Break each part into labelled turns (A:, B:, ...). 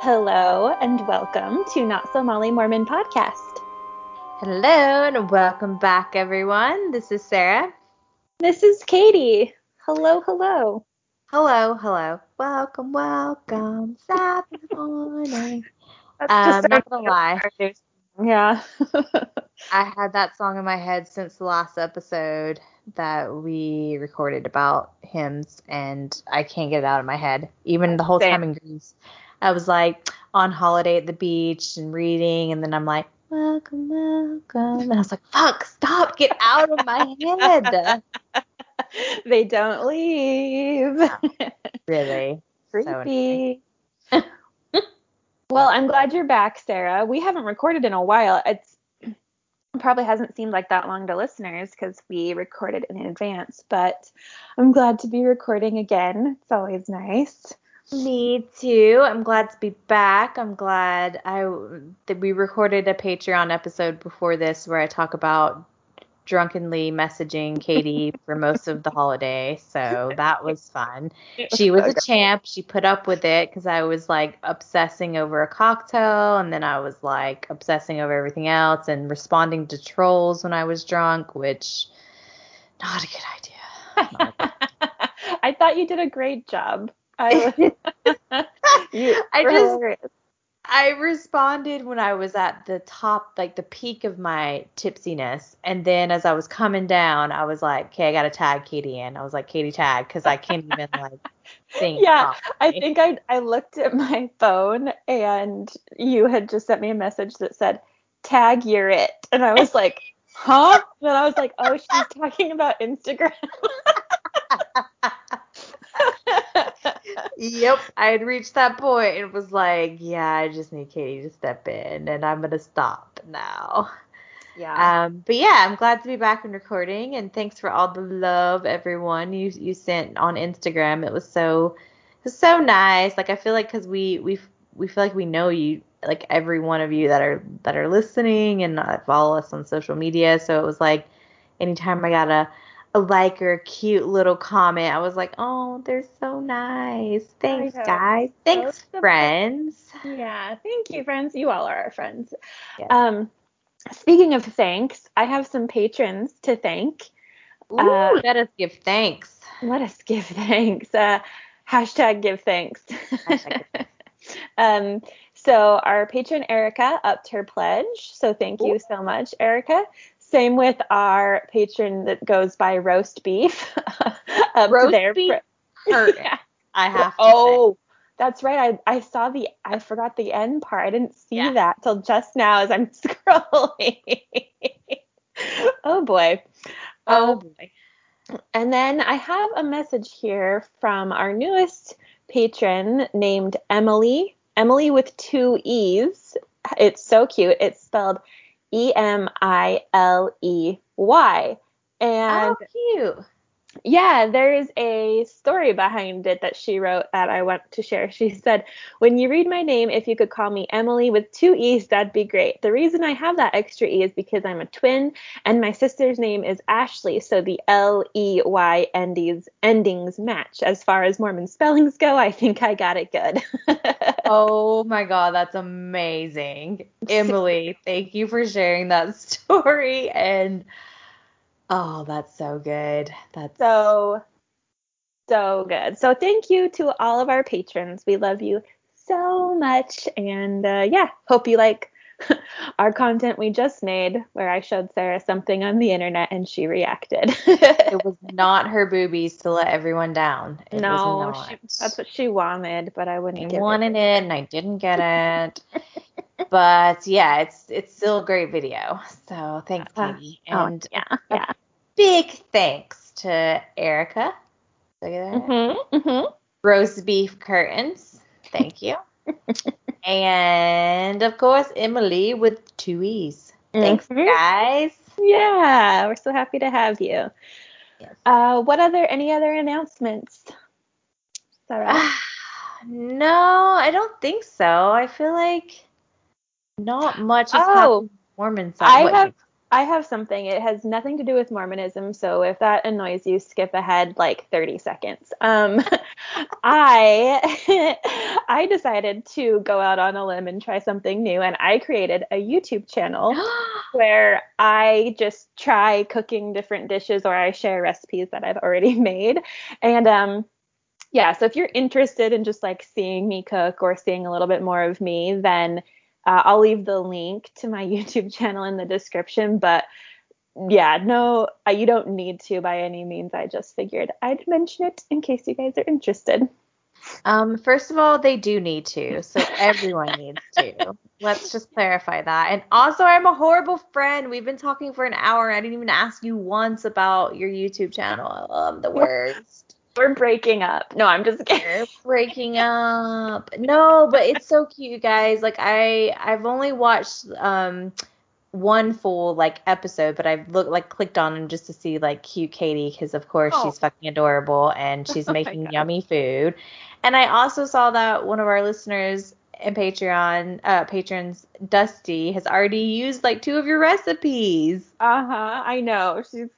A: Hello and welcome to Not So Molly Mormon podcast.
B: Hello and welcome back, everyone. This is Sarah.
A: This is Katie. Hello, hello.
B: Hello, hello. Welcome, welcome. Sabbath morning.
A: That's
B: Um, not gonna lie,
A: Yeah.
B: I had that song in my head since the last episode that we recorded about hymns, and I can't get it out of my head. Even the whole
A: Same.
B: time in Greece, I was like on holiday at the beach and reading, and then I'm like, welcome, welcome, and I was like, fuck, stop, get out of my head.
A: they don't leave.
B: Really. So.
A: Creepy. well, I'm glad you're back, Sarah. We haven't recorded in a while. It's it probably hasn't seemed like that long to listeners because we recorded in advance, but I'm glad to be recording again. It's always nice.
B: Me too. I'm glad to be back. I'm glad I that we recorded a Patreon episode before this where I talk about drunkenly messaging Katie for most of the holiday. So that was fun. She was a champ. She put up with it because I was like obsessing over a cocktail and then I was like obsessing over everything else and responding to trolls when I was drunk, which not a good idea.
A: I thought you did a great job. I, you
B: I just-
A: hilarious.
B: I responded when I was at the top, like the peak of my tipsiness, and then as I was coming down, I was like, "Okay, I gotta tag Katie in." I was like, "Katie, tag," because I can't even like think.
A: Yeah, I think I I looked at my phone and you had just sent me a message that said tag you're it and I was like, "Huh?" And then I was like, "Oh, she's talking about Instagram."
B: Yep, I had reached that point and it was like, "Yeah, I just need Katie to step in, and I'm gonna stop now."
A: yeah.
B: Um, but yeah, I'm glad to be back and recording, and thanks for all the love, everyone you you sent on Instagram. It was so it was so nice. Like I feel like because we we we feel like we know you, like every one of you that are that are listening and uh, follow us on social media. So it was like anytime I got a like or a cute little comment, I was like, oh, they're so nice. Thanks, guys. Thanks,
A: So
B: friends.
A: Yeah, thank you, friends. You all are our friends.
B: Yeah.
A: Um, speaking of thanks, I have some patrons to thank.
B: Ooh,
A: Uh,
B: let us give thanks.
A: Let us give thanks. Uh, hashtag give thanks.
B: Hashtag give
A: um, so our patron Erica upped her pledge. So thank you so much, Erica. Same with our patron that goes by roast beef. up
B: Roast
A: their
B: beef hurt.
A: Yeah.
B: I have to
A: Oh, that's right. I, I saw the I forgot the end part. I didn't see
B: Yeah.
A: that till just now as I'm scrolling. oh boy.
B: Oh
A: Um,
B: boy.
A: and then I have a message here from our newest patron named Emily. Emily with two E's. It's so cute. It's spelled E M I L E Y. And
B: oh, cute.
A: yeah, there is a story behind it that she wrote that I want to share. She said, When you read my name, if you could call me Emily with two E's, that'd be great. The reason I have that extra E is because I'm a twin and my sister's name is Ashley, so the L E Y endings, endings match. As far as Mormon spellings go, I think I got it good.
B: Oh my god, that's amazing. Emily, thank you for sharing that story and oh, that's so good. That's
A: so, so good. So, thank you to all of our patrons. We love you so much. And uh, yeah, hope you like our content we just made where I showed Sarah something on the internet and she reacted.
B: it was not her boobies to let everyone down. It
A: no,
B: was
A: she, that's what she wanted, but I wouldn't
B: I wanted
A: it.
B: it and I didn't get it. but yeah, it's it's still a great video. So thanks,
A: Uh,
B: Katie.
A: Oh,
B: And
A: yeah, yeah.
B: big thanks to Erica. Look at that.
A: Mm-hmm, mm-hmm.
B: Roast beef curtains. Thank you. And of course, Emily with two E's. Thanks,
A: Mhm.
B: guys.
A: Yeah, we're so happy to have you.
B: Yes.
A: Uh, what other any other announcements? Sarah?
B: Ah, no, I don't think so. I feel like not much has
A: Oh,
B: Mormon side.
A: I
B: What,
A: have I have something. It has nothing to do with Mormonism, so if that annoys you, skip ahead like 30 seconds. Um, I I decided to go out on a limb and try something new, and I created a YouTube channel where I just try cooking different dishes or I share recipes that I've already made. And um, yeah, so if you're interested in just like seeing me cook or seeing a little bit more of me, then uh, I'll leave the link to my YouTube channel in the description. But yeah, no, uh, you don't need to by any means. I just figured I'd mention it in case you guys are interested.
B: Um, first of all, they do need to, so everyone needs to. Let's just clarify that. And also, I'm a horrible friend. We've been talking for an hour. I didn't even ask you once about your YouTube channel. I'm the worst.
A: We're breaking up. No, I'm just kidding.
B: We're breaking up. No, but it's so cute, you guys. Like I, I've only watched um one full like episode, but I've looked like clicked on them just to see like cute Katie because of course oh. she's fucking adorable and she's oh making yummy food. And I also saw that one of our listeners and Patreon uh, patrons, Dusty, has already used like two of your recipes.
A: Uh huh. I know. She's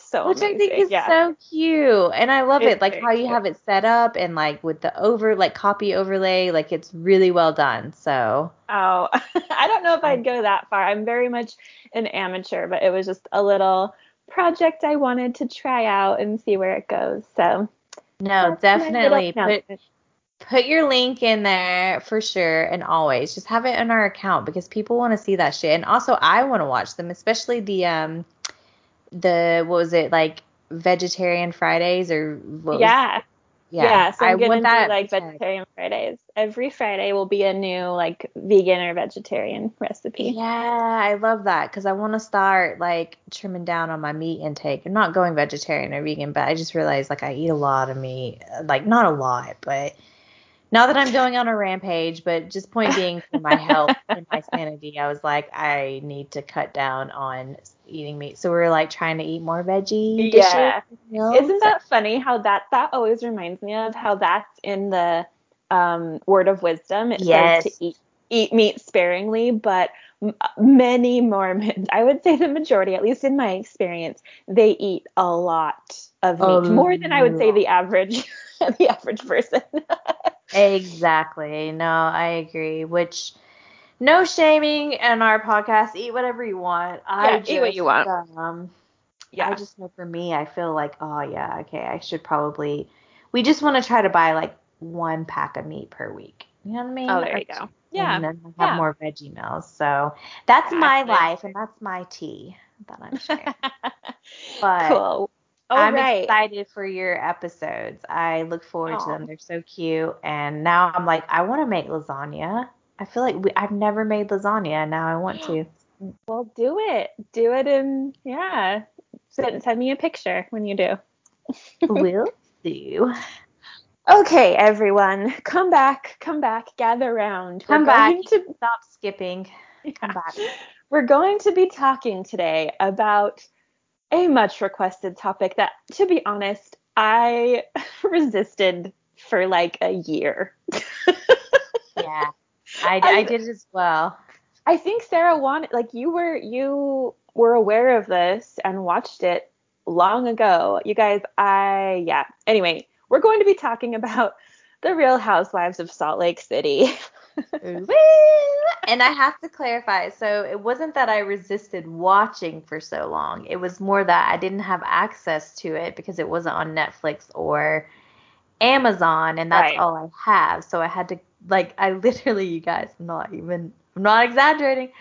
A: so
B: Which
A: amazing.
B: I think is
A: yeah.
B: so cute. And I love it's it. Like how you cute. have it set up and like with the over like copy overlay, like it's really well done. So
A: Oh, I don't know if I'd go that far. I'm very much an amateur, but it was just a little project I wanted to try out and see where it goes. So
B: No, definitely put put your link in there for sure and always just have it in our account because people want to see that shit and also I want to watch them especially the um the what was it like vegetarian Fridays or what
A: yeah.
B: Was,
A: yeah. Yeah. So I'm I gonna do like vegetarian Fridays. Every Friday will be a new like vegan or vegetarian recipe.
B: Yeah, I love that because I want to start like trimming down on my meat intake. I'm not going vegetarian or vegan, but I just realized like I eat a lot of meat. Like not a lot, but not that I'm going on a rampage, but just point being for my health and my sanity, I was like, I need to cut down on eating meat. So we are like trying to eat more veggie.
A: Yeah. Isn't that funny how that that always reminds me of how that's in the um, word of wisdom. It yes. says to eat eat meat sparingly, but many Mormons, I would say the majority, at least in my experience, they eat a lot of meat, um, more than I would say the average the average person.
B: Exactly. No, I agree. Which no shaming in our podcast. Eat whatever you want. I
A: yeah, just, eat what you want.
B: Um, yeah. I just know for me, I feel like, oh yeah, okay, I should probably. We just want to try to buy like one pack of meat per week. You know what I mean?
A: Oh, there or you go. Yeah.
B: And then I have yeah. more veggie meals. So that's yeah, my life and that's my tea that I'm sharing. but
A: cool.
B: All I'm right. excited for your episodes. I look forward Aww. to them. They're so cute. And now I'm like, I want to make lasagna. I feel like we, I've never made lasagna, and now I want to.
A: Well, do it. Do it, and yeah, send, send me a picture when you do.
B: Will do.
A: Okay, everyone, come back, come back, gather round.
B: Come We're back. To, stop skipping. Come back.
A: We're going to be talking today about a much requested topic that, to be honest, I resisted for like a year.
B: yeah, I, I, I did as well.
A: I think Sarah wanted, like, you were you were aware of this and watched it long ago. You guys, I yeah. Anyway, we're going to be talking about the Real Housewives of Salt Lake City.
B: and I have to clarify. So it wasn't that I resisted watching for so long. It was more that I didn't have access to it because it wasn't on Netflix or Amazon, and that's right. all I have. So I had to like I literally, you guys, I'm not even I'm not exaggerating.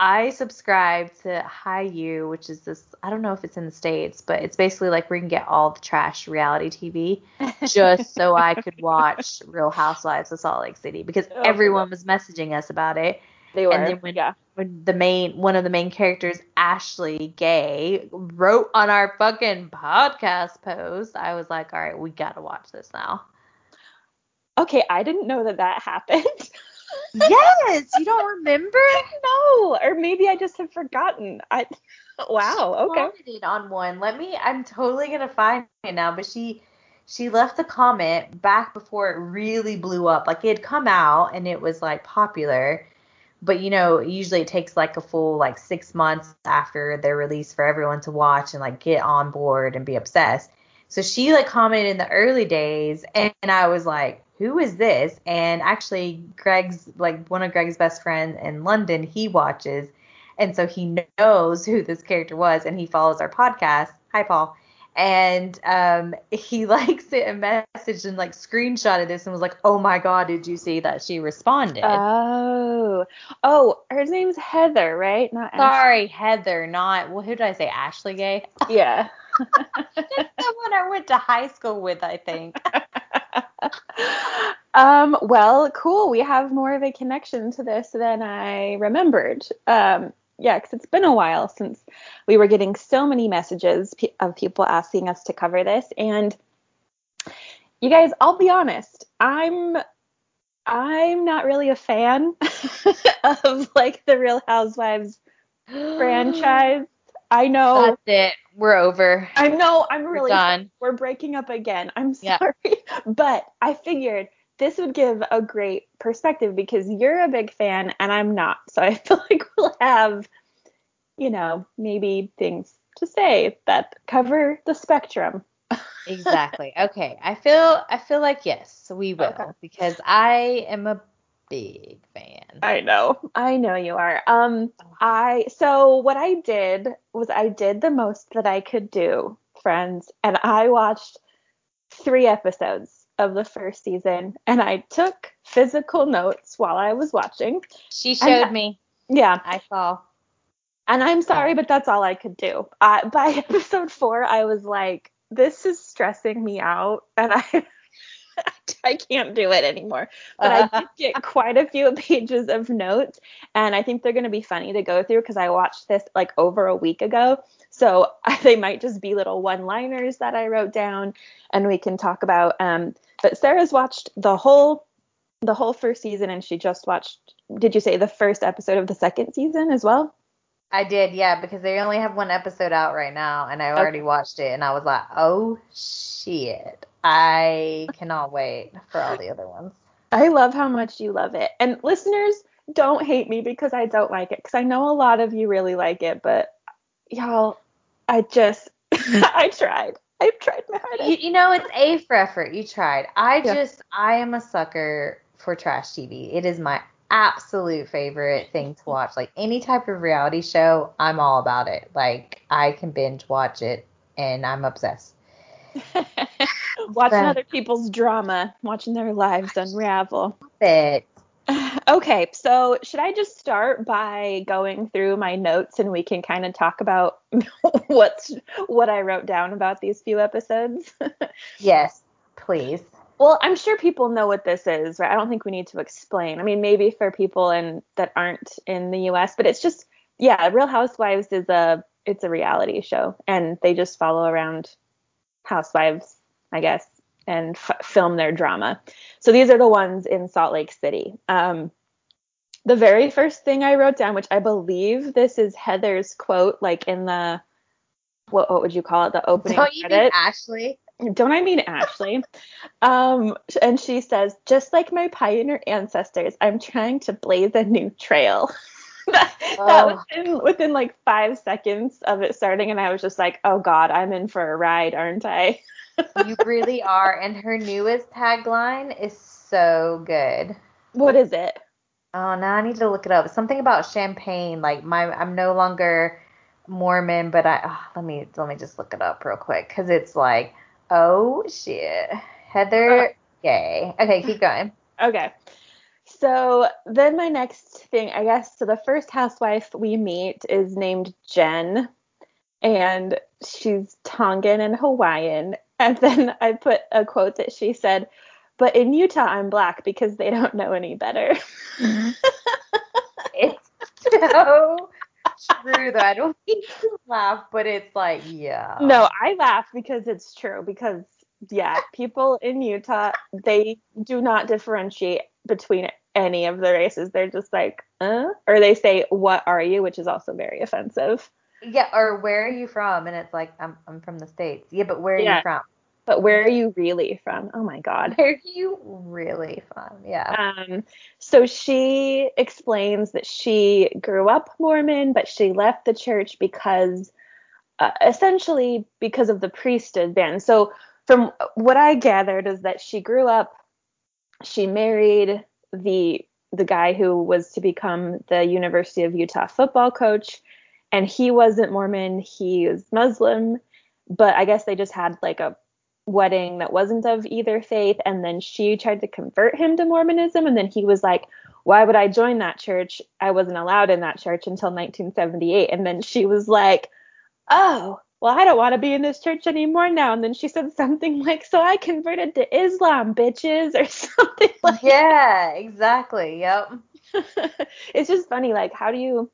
B: I subscribe to Hayu, which is this I don't know if it's in the States, but it's basically like where you can get all the trash reality TV just so I could watch Real Housewives of Salt Lake City because oh, everyone was messaging us about it.
A: They were.
B: And then when, yeah. when the main one of the main characters, Ashley Gay, wrote on our fucking podcast post, I was like, all right, we gotta watch this now.
A: Okay, I didn't know that that happened.
B: Yes, you don't remember?
A: No, or maybe I just have forgotten. I wow.
B: She okay. It on one. Let me. I'm totally gonna find it now. But she she left a comment back before it really blew up. Like it had come out and it was like popular, but you know, usually it takes like a full like six months after their release for everyone to watch and like get on board and be obsessed. So she like commented in the early days, and, and I was like, who is this? And actually, Greg's like one of Greg's best friends in London, he watches, and so he knows who this character was, and he follows our podcast. Hi, Paul and um, he likes it a message and like screenshotted this and was like, "Oh my god, did you see that she responded?"
A: Oh, oh, her name's Heather, right?
B: Not sorry, Ashley. Heather, not well. Who did I say? Ashley Gay.
A: Yeah,
B: that's the one I went to high school with, I think.
A: um, well, cool. We have more of a connection to this than I remembered. Um, yeah, because it's been a while since we were getting so many messages of people asking us to cover this. And you guys, I'll be honest, I'm I'm not really a fan of like the Real Housewives franchise. I know.
B: That's it. We're over.
A: I know. I'm really we're done. We're breaking up again. I'm sorry, but I figured this would give a great perspective because you're a big fan and I'm not. So I feel like we'll have, you know, maybe things to say that cover the spectrum.
B: exactly. Okay. I feel I feel like yes, we will okay. because I am a big fan.
A: I know. I know you are. Um I so what I did was I did the most that I could do, friends, and I watched 3 episodes of the first season and I took physical notes while I was watching.
B: She showed and, me.
A: Yeah.
B: I saw.
A: And I'm sorry, but that's all I could do. Uh, by episode four, I was like, this is stressing me out and I I can't do it anymore. But I did get quite a few pages of notes, and I think they're going to be funny to go through because I watched this like over a week ago. So they might just be little one-liners that I wrote down, and we can talk about. Um, but Sarah's watched the whole the whole first season, and she just watched. Did you say the first episode of the second season as well?
B: I did, yeah, because they only have one episode out right now, and I already okay. watched it, and I was like, oh shit, I cannot wait for all the other ones.
A: I love how much you love it, and listeners, don't hate me because I don't like it, because I know a lot of you really like it, but y'all, I just, I tried. I've tried my hardest.
B: You, you, know, it's A for effort. You tried. I yeah. just, I am a sucker for trash TV. It is my absolute favorite thing to watch. Like any type of reality show, I'm all about it. Like I can binge watch it and I'm obsessed.
A: watching other people's drama, watching their lives unravel.
B: It.
A: Okay, so should I just start by going through my notes and we can kind of talk about what's what I wrote down about these few episodes?
B: yes, please.
A: Well, I'm sure people know what this is, right? I don't think we need to explain. I mean, maybe for people in that aren't in the US, but it's just yeah, Real Housewives is a it's a reality show and they just follow around housewives, I guess, and f- film their drama. So these are the ones in Salt Lake City. Um, the very first thing I wrote down, which I believe this is Heather's quote, like in the what what would you call it, the opening
B: Don't you
A: credit.
B: Ashley?
A: Don't I mean Ashley? um, and she says, just like my pioneer ancestors, I'm trying to blaze a new trail. that, oh. that was in, within like five seconds of it starting, and I was just like, oh God, I'm in for a ride, aren't I?
B: you really are. And her newest tagline is so good.
A: What is it?
B: Oh, now I need to look it up. Something about champagne. Like my, I'm no longer Mormon, but I. Oh, let me let me just look it up real quick because it's like Oh shit. Heather Gay. Okay, keep going.
A: Okay. So then my next thing, I guess, so the first housewife we meet is named Jen, and she's Tongan and Hawaiian. And then I put a quote that she said, "But in Utah, I'm black because they don't know any better."
B: it's so true though. I don't think to laugh, but it's like, yeah.
A: No, I laugh because it's true. Because yeah, people in Utah they do not differentiate between any of the races. They're just like, uh, or they say, "What are you?" which is also very offensive.
B: Yeah, or where are you from? And it's like, I'm I'm from the states. Yeah, but where are yeah. you from?
A: but where are you really from? Oh my God.
B: Where are you really from? Yeah.
A: Um, so she explains that she grew up Mormon, but she left the church because, uh, essentially, because of the priesthood ban. So from what I gathered is that she grew up, she married the the guy who was to become the University of Utah football coach, and he wasn't Mormon, he was Muslim, but I guess they just had like a wedding that wasn't of either faith and then she tried to convert him to Mormonism and then he was like why would I join that church? I wasn't allowed in that church until 1978 and then she was like oh well I don't want to be in this church anymore now and then she said something like so I converted to Islam bitches or something like
B: Yeah, exactly. Yep.
A: it's just funny like how do you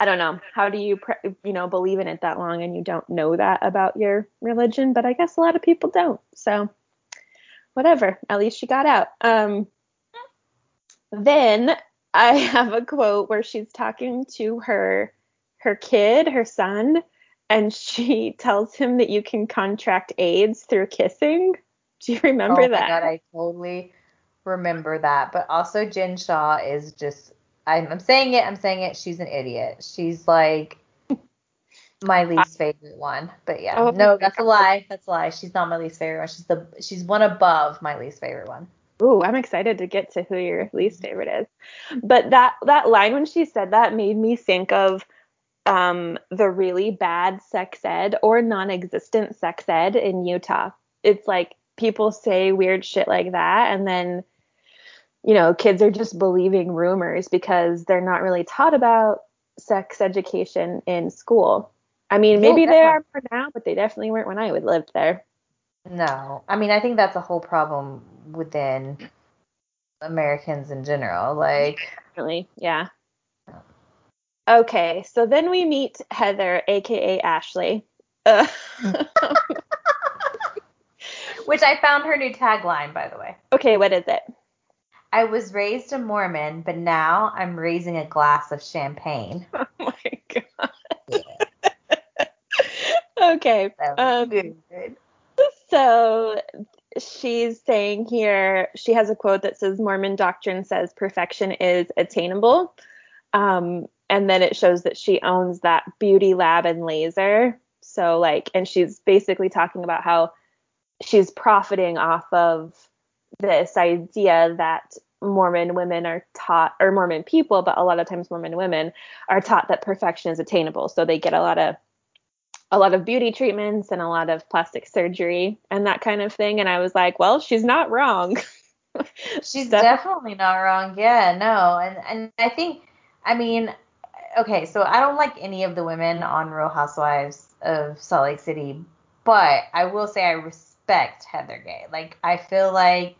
A: I don't know. How do you, you know, believe in it that long and you don't know that about your religion? But I guess a lot of people don't. So, whatever. At least she got out. Um, then I have a quote where she's talking to her her kid, her son, and she tells him that you can contract AIDS through kissing. Do you remember
B: oh
A: that?
B: God, I totally remember that. But also Jen Shah is just I'm, I'm saying it. I'm saying it. She's an idiot. She's like my least favorite one. But yeah, oh, no, that's a lie. That's a lie. She's not my least favorite one. She's the she's one above my least favorite one.
A: Ooh, I'm excited to get to who your least favorite is. But that that line when she said that made me think of um, the really bad sex ed or non-existent sex ed in Utah. It's like people say weird shit like that and then you know, kids are just believing rumors because they're not really taught about sex education in school. I mean, maybe they are for now, but they definitely weren't when I would live there.
B: No, I mean, I think that's a whole problem within Americans in general. Like,
A: definitely, yeah. Okay, so then we meet Heather, aka Ashley. Uh,
B: Which I found her new tagline, by the way.
A: Okay, what is it?
B: I was raised a Mormon, but now I'm raising a glass of champagne.
A: Oh my god. Yeah. okay. Um, so she's saying here she has a quote that says Mormon doctrine says perfection is attainable. Um, and then it shows that she owns that beauty lab and laser. So like and she's basically talking about how she's profiting off of this idea that Mormon women are taught, or Mormon people, but a lot of times Mormon women are taught that perfection is attainable. So they get a lot of a lot of beauty treatments and a lot of plastic surgery and that kind of thing. And I was like, well, she's not wrong.
B: she's so, definitely not wrong. Yeah, no. And and I think, I mean, okay, so I don't like any of the women on Real Housewives of Salt Lake City, but I will say I respect Heather Gay. Like I feel like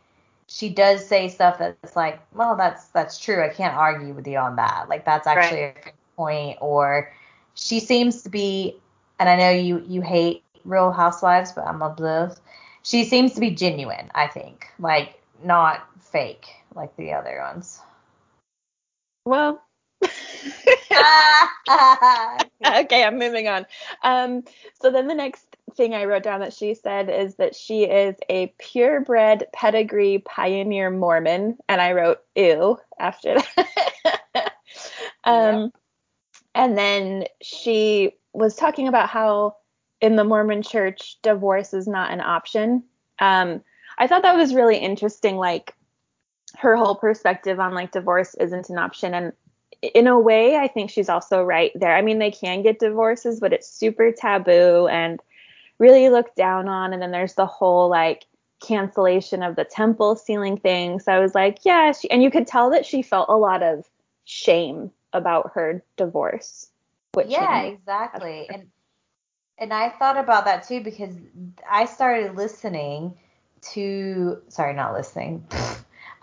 B: she does say stuff that's like, well, that's that's true. I can't argue with you on that. Like that's actually right. a point. Or she seems to be, and I know you you hate Real Housewives, but I'm obsessed. She seems to be genuine. I think, like not fake like the other ones.
A: Well. okay, I'm moving on. Um, so then the next thing I wrote down that she said is that she is a purebred pedigree pioneer Mormon, and I wrote ew after that. um, yep. And then she was talking about how in the Mormon church divorce is not an option. Um, I thought that was really interesting, like her whole perspective on like divorce isn't an option, and in a way, I think she's also right there. I mean, they can get divorces, but it's super taboo and really looked down on. And then there's the whole like cancellation of the temple sealing thing. So I was like, yeah, she, and you could tell that she felt a lot of shame about her divorce.
B: Which yeah, exactly. And and I thought about that too because I started listening to sorry, not listening.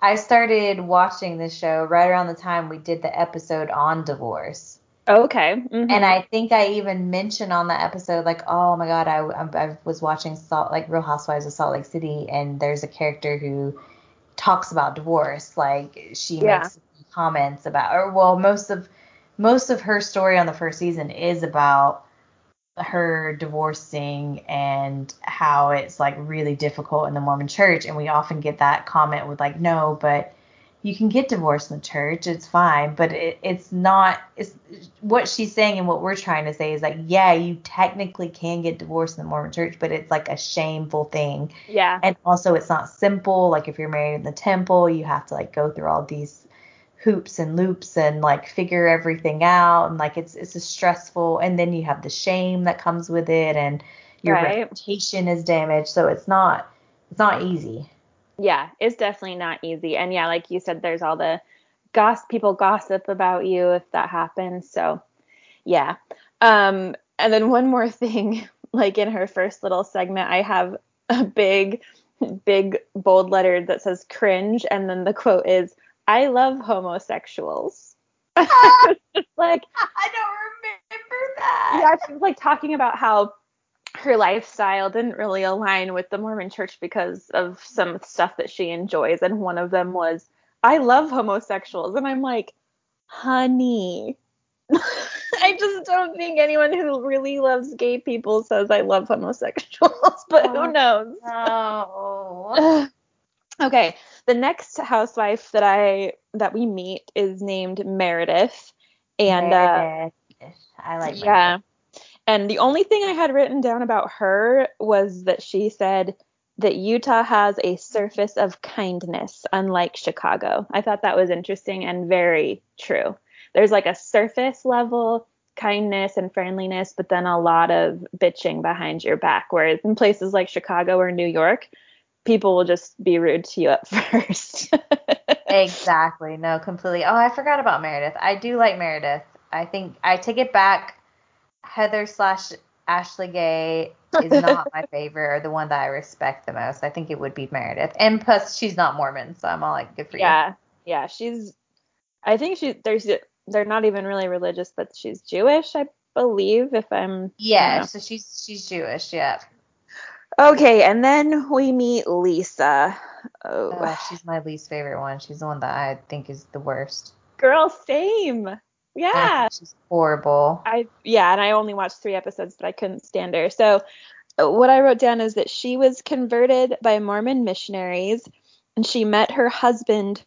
B: I started watching this show right around the time we did the episode on divorce.
A: Okay. Mm-hmm.
B: And I think I even mentioned on the episode, like, oh my God, I, I was watching Salt, like Real Housewives of Salt Lake City, and there's a character who talks about divorce. Like, she yeah. makes comments about, or well, most of most of her story on the first season is about her divorcing and how it's like really difficult in the Mormon church. And we often get that comment with like, no, but you can get divorced in the church. It's fine. But it, it's not, it's what she's saying and what we're trying to say is like, yeah, you technically can get divorced in the Mormon church, but it's like a shameful thing.
A: Yeah.
B: And also it's not simple. Like if you're married in the temple, you have to like go through all these hoops and loops and like figure everything out and like it's it's a stressful and then you have the shame that comes with it and your right. reputation is damaged. So it's not it's not easy.
A: Yeah it's definitely not easy. And yeah like you said there's all the gossip people gossip about you if that happens. So yeah. Um and then one more thing like in her first little segment i have a big big bold letter that says cringe. And then the quote is I love homosexuals. like
B: I don't remember that.
A: Yeah, she was like talking about how her lifestyle didn't really align with the Mormon church because of some stuff that she enjoys and one of them was I love homosexuals and I'm like, "Honey, I just don't think anyone who really loves gay people says I love homosexuals, but who oh, knows?"
B: No.
A: Okay, the next housewife that I that we meet is named Meredith, and
B: uh, Meredith. Uh, I like
A: yeah. Meredith. And the only thing I had written down about her was that she said that Utah has a surface of kindness, unlike Chicago. I thought that was interesting and very true. There's like a surface level kindness and friendliness, but then a lot of bitching behind your back. Whereas in places like Chicago or New York, people will just be rude to you at first.
B: exactly. No, completely. Oh, I forgot about Meredith. I do like Meredith. I think I take it back. Heather slash Ashley Gay is not my favorite or the one that I respect the most. I think it would be Meredith. And plus, she's not Mormon, so I'm all like, good for
A: yeah. you. Yeah, yeah. She's. I think she. There's. They're not even really religious, but she's Jewish, I believe. If I'm.
B: Yeah. So she's she's Jewish. Yeah.
A: Okay, and then we meet Lisa. Oh.
B: oh. she's my least favorite one. She's the one that I think is the worst.
A: Girl, same. Yeah.
B: She's horrible.
A: I yeah, and I only watched three episodes, but I couldn't stand her. So uh, what I wrote down is that she was converted by Mormon missionaries, and she met her husband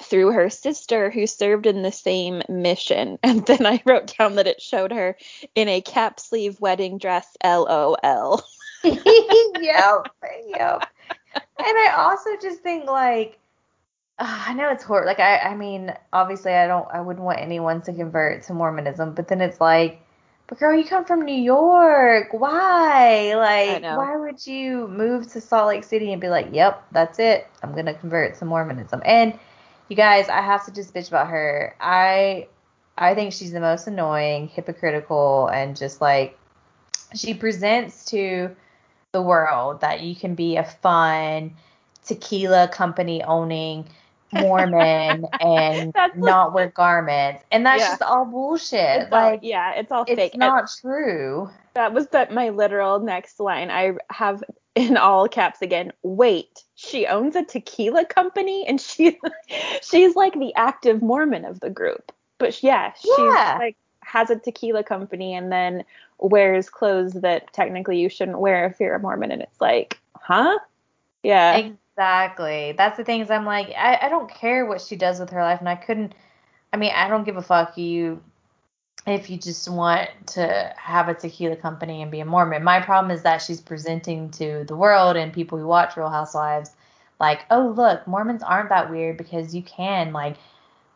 A: through her sister who served in the same mission. And then I wrote down that it showed her in a cap sleeve wedding dress, LOL.
B: yep, yep. And I also just think like uh, I know it's horrible. Like I, I mean, obviously I don't, I wouldn't want anyone to convert to Mormonism, but then it's like, but girl, you come from New York. Why? Like, why would you move to Salt Lake City and be like, yep, that's it. I'm gonna convert to Mormonism. And you guys, I have to just bitch about her. I, I think she's the most annoying, hypocritical, and just like she presents to the world that you can be a fun tequila company owning Mormon and not wear garments. And that's yeah. just all bullshit.
A: It's
B: like
A: all, yeah, it's all
B: it's
A: fake.
B: It's not and true.
A: That was the, my literal next line. I have in all caps again. Wait, she owns a tequila company and she she's like the active Mormon of the group. But yeah, she's yeah. like has a tequila company and then wears clothes that technically you shouldn't wear if you're a Mormon. And it's like, huh? Yeah.
B: Exactly. That's the things I'm like, I, I don't care what she does with her life. And I couldn't, I mean, I don't give a fuck you if you just want to have a tequila company and be a Mormon. My problem is that she's presenting to the world and people who watch Real Housewives like, oh, look, Mormons aren't that weird because you can, like,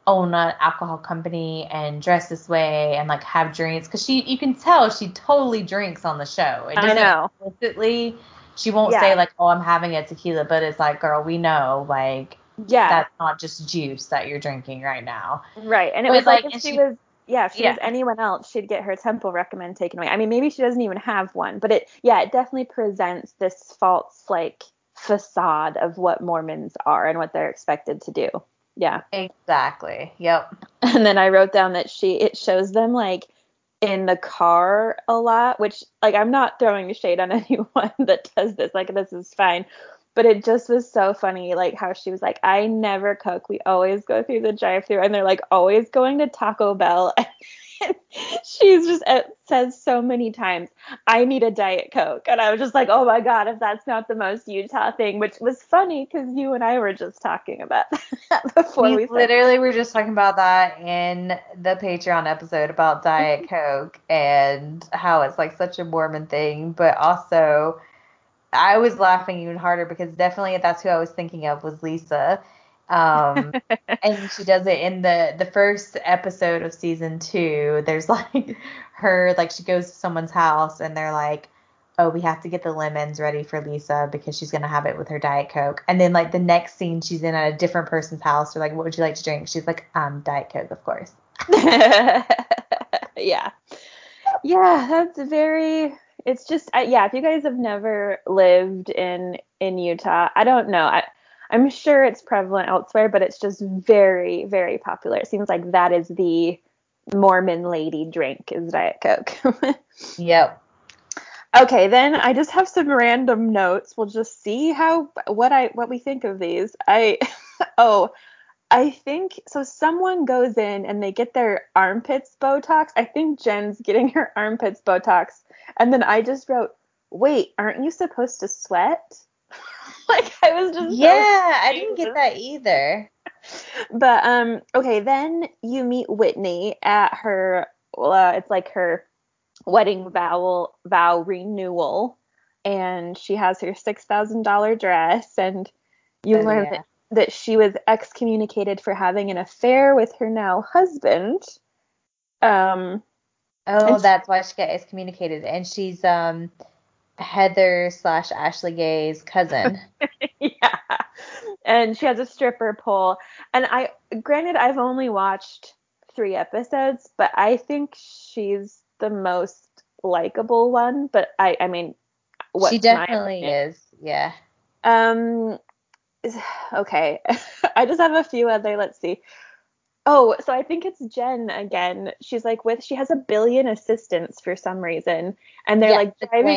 B: own an alcohol company and dress this way and like have drinks because she you can tell she totally drinks on the show.
A: It I know.
B: explicitly she won't yeah. say like, Oh, I'm having a tequila, but it's like, girl, we know like yeah that's not just juice that you're drinking right now.
A: Right. And it but was like, like if she, she, was yeah, if she yeah. was anyone else, she'd get her temple recommend taken away. I mean, maybe she doesn't even have one, but it yeah, it definitely presents this false like facade of what Mormons are and what they're expected to do. Yeah.
B: Exactly. Yep.
A: And then I wrote down that she it shows them like in the car a lot, which like I'm not throwing shade on anyone that does this. Like this is fine. But it just was so funny, like how she was like, I never cook. We always go through the drive through and they're like always going to Taco Bell she's just it says so many times, "I need a diet coke," and I was just like, "Oh my god, if that's not the most Utah thing," which was funny because you and I were just talking about that before we,
B: we literally were just talking about that in the Patreon episode about diet coke and how it's like such a Mormon thing, but also I was laughing even harder because definitely that's who I was thinking of was Lisa. Um, and she does it in the the first episode of season two. There's like her like she goes to someone's house and they're like, "Oh, we have to get the lemons ready for Lisa because she's gonna have it with her diet coke." And then like the next scene, she's in at a different person's house. They're like, "What would you like to drink?" She's like, "Um, diet coke, of course."
A: yeah, yeah, that's very it's just uh, yeah if you guys have never lived in in utah i don't know i i'm sure it's prevalent elsewhere but it's just very very popular it seems like that is the mormon lady drink is diet coke
B: yep
A: okay then i just have some random notes we'll just see how what i what we think of these i oh I think so. Someone goes in and they get their armpits Botox. I think Jen's getting her armpits Botox and then I just wrote, wait, aren't you supposed to sweat? like I was just
B: Yeah, so I didn't get that either.
A: But um okay, then you meet Whitney at her uh, it's like her wedding vow vow renewal and she has her $6,000 dress and you oh, learn yeah. that, that she was excommunicated for having an affair with her now husband. Um
B: Oh, that's she, why she got excommunicated. And she's um Heather slash Ashley Gay's cousin.
A: yeah. And she has a stripper pole. And I granted I've only watched three episodes, but I think she's the most likable one. But I I mean
B: She definitely is, yeah.
A: Um okay. I just have a few other let's see. Oh, so I think it's Jen again. She's like with she has a billion assistants for some reason, and they're like
B: driving. The.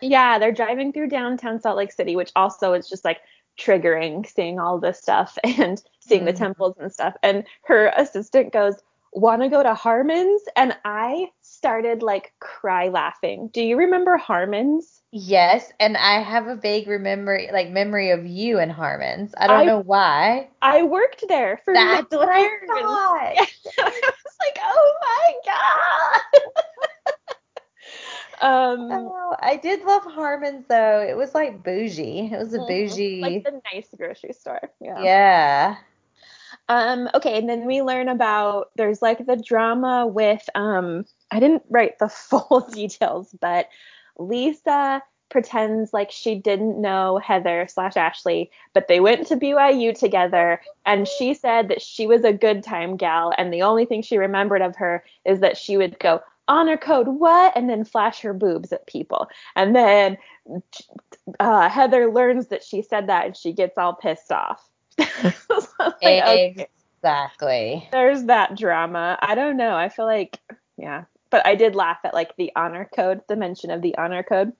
A: Yeah, they're driving through downtown Salt Lake City, which also is just like triggering seeing all this stuff and seeing mm-hmm. the temples and stuff. And her assistant goes, "Want to go to Harmon's?" And I started like cry laughing. Do you remember Harmon's?
B: Yes, and I have a vague memory, like memory of you and Harmon's. I don't I, know why.
A: I worked there for
B: That's what I thought.
A: I was like, oh my
B: god. um, oh, I did love Harmon's though. It was like bougie. It was a mm-hmm. bougie,
A: like the nice grocery store. Yeah.
B: Yeah.
A: Um. Okay, and then we learn about there's like the drama with um. I didn't write the full details, but Lisa pretends like she didn't know Heather slash Ashley, but they went to BYU together, and she said that she was a good time gal, and the only thing she remembered of her is that she would go honor code what, and then flash her boobs at people, and then uh, Heather learns that she said that, and she gets all pissed off.
B: like, okay, exactly.
A: There's that drama. I don't know. I feel like yeah but I did laugh at like the honor code, the mention of the honor code.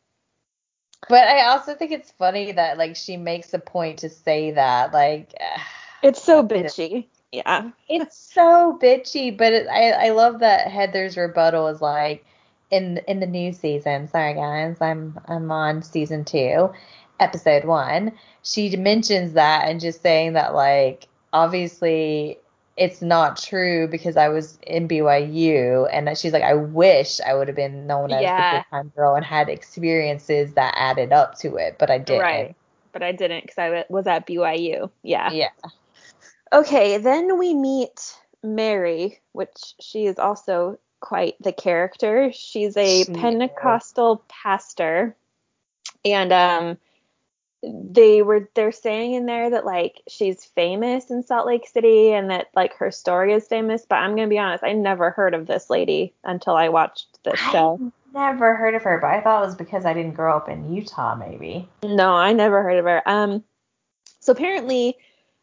B: But I also think it's funny that like she makes a point to say that like
A: it's so bitchy. Yeah.
B: It's so bitchy, but it, I I love that Heather's rebuttal is like in in the new season. Sorry guys, I'm I'm on season 2, episode 1. She mentions that and just saying that like obviously it's not true because I was in BYU and she's like, I wish I would have been known as yeah. the good time girl and had experiences that added up to it, but I didn't. Right.
A: But I didn't because I was at BYU. Yeah.
B: Yeah.
A: Okay, then we meet Mary, which she is also quite the character. She's a she Pentecostal is. pastor. And um they were they're saying in there that like she's famous in Salt Lake City and that like her story is famous, but I'm gonna be honest, I never heard of this lady until I watched this show.
B: Never heard of her, but I thought it was because I didn't grow up in Utah, maybe.
A: No, I never heard of her. Um, so apparently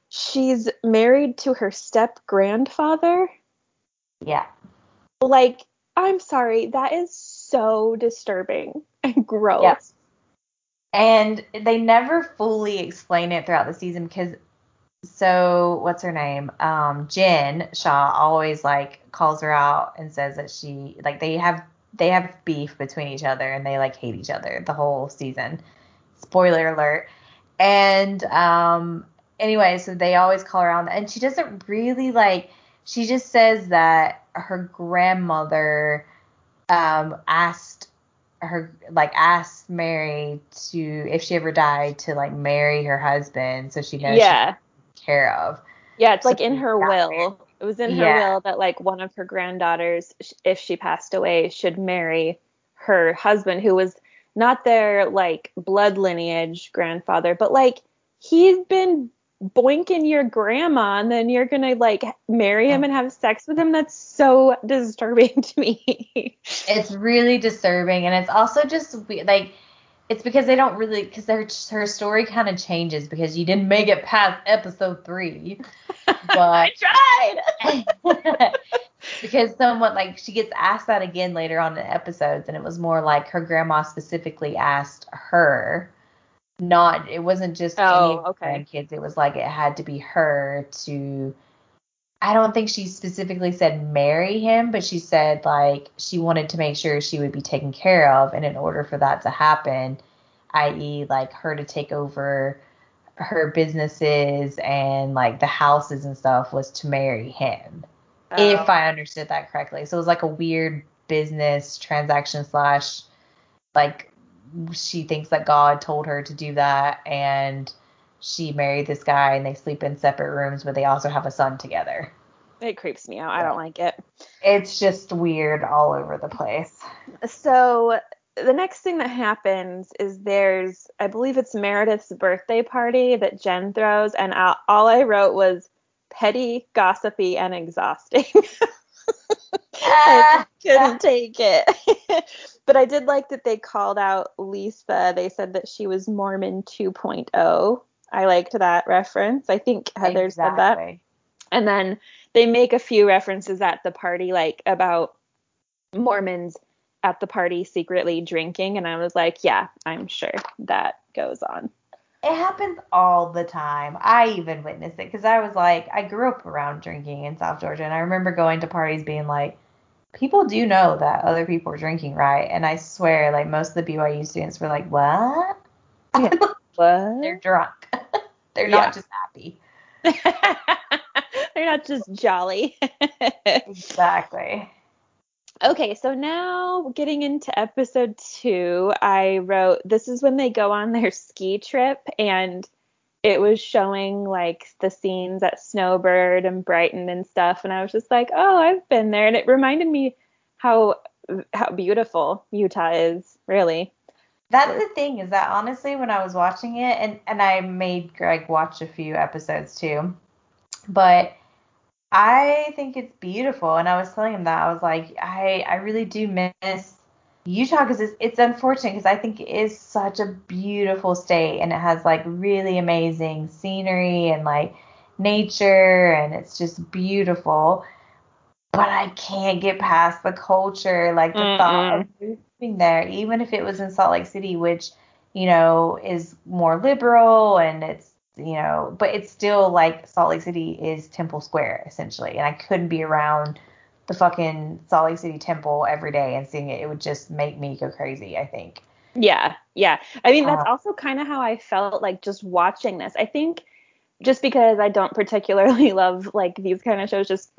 A: she's married to her step grandfather.
B: Yeah.
A: Like, I'm sorry, that is so disturbing and gross. Yes
B: and they never fully explain it throughout the season because so what's her name? Um, Jen Shah always like calls her out and says that she like they have they have beef between each other and they like hate each other the whole season. Spoiler alert. And um anyway, so they always call her out and she doesn't really like she just says that her grandmother um asked her like asked Mary to if she ever died to like marry her husband so she knows
A: Yeah.
B: care of.
A: Yeah, it's
B: So
A: like in her will. It was in her
B: Yeah.
A: will that like one of her granddaughters, if she passed away, should marry her husband, who was not their like blood lineage grandfather, but like he's been boinking your grandma, and then you're gonna like marry him and have sex with him. That's so disturbing to me.
B: It's really disturbing, and it's also just like it's because they don't really because her her story kind of changes because you didn't make it past episode three, but I
A: tried.
B: because someone like she gets asked that again later on in episodes, and it was more like her grandma specifically asked her. Not it wasn't just any
A: Oh, okay.
B: grandkids. It was like it had to be her to I don't think she specifically said marry him, but she said like she wanted to make sure she would be taken care of, and in order for that to happen, i.e., like her to take over her businesses and like the houses and stuff, was to marry him.
A: Oh.
B: If I understood that correctly, so it was like a weird business transaction slash like she thinks that God told her to do that, and she married this guy, and they sleep in separate rooms, but they also have a son together.
A: it creeps me out. I don't like it.
B: It's just weird all over the place.
A: so the next thing that happens is there's I believe it's Meredith's birthday party that Jen throws and all I wrote was petty, gossipy and exhausting. I couldn't take it. but I did like that they called out Lisa. They said that she was Mormon 2.0. I liked that reference. I think Heather said that. And then they make a few references at the party, like about Mormons at the party secretly drinking. And I was like, yeah, I'm sure that goes on.
B: It happens all the time. I even witnessed it because I was like, I grew up around drinking in South Georgia, and I remember going to parties being like, people do know that other people are drinking, right? And I swear, like most of the BYU students were like, what?
A: Yeah.
B: They're drunk. They're
A: Yeah.
B: not just happy.
A: They're not just jolly.
B: Exactly.
A: okay, so now getting into episode two, I wrote this is when they go on their ski trip and it was showing like the scenes at Snowbird and Brighton and stuff and I was just like, "Oh, I've been there." And it reminded me how how beautiful Utah is, really.
B: That's the thing is that honestly, when I was watching it, and and I made Greg watch a few episodes too, but I think it's beautiful. And I was telling him that I was like, I I really do miss Utah because it's it's unfortunate because I think it is such a beautiful state and it has like really amazing scenery and like nature and it's just beautiful. But I can't get past the culture, like the thought of moving there, even if it was in Salt Lake City, which, you know, is more liberal and it's, you know, but it's still like Salt Lake City is Temple Square, essentially. And I couldn't be around the fucking Salt Lake City Temple every day and seeing it. It would just make me go crazy, I think.
A: Yeah, yeah. I mean, that's
B: Uh,
A: also kind of how I felt like just watching this. I think just because I don't particularly love like these kind of shows just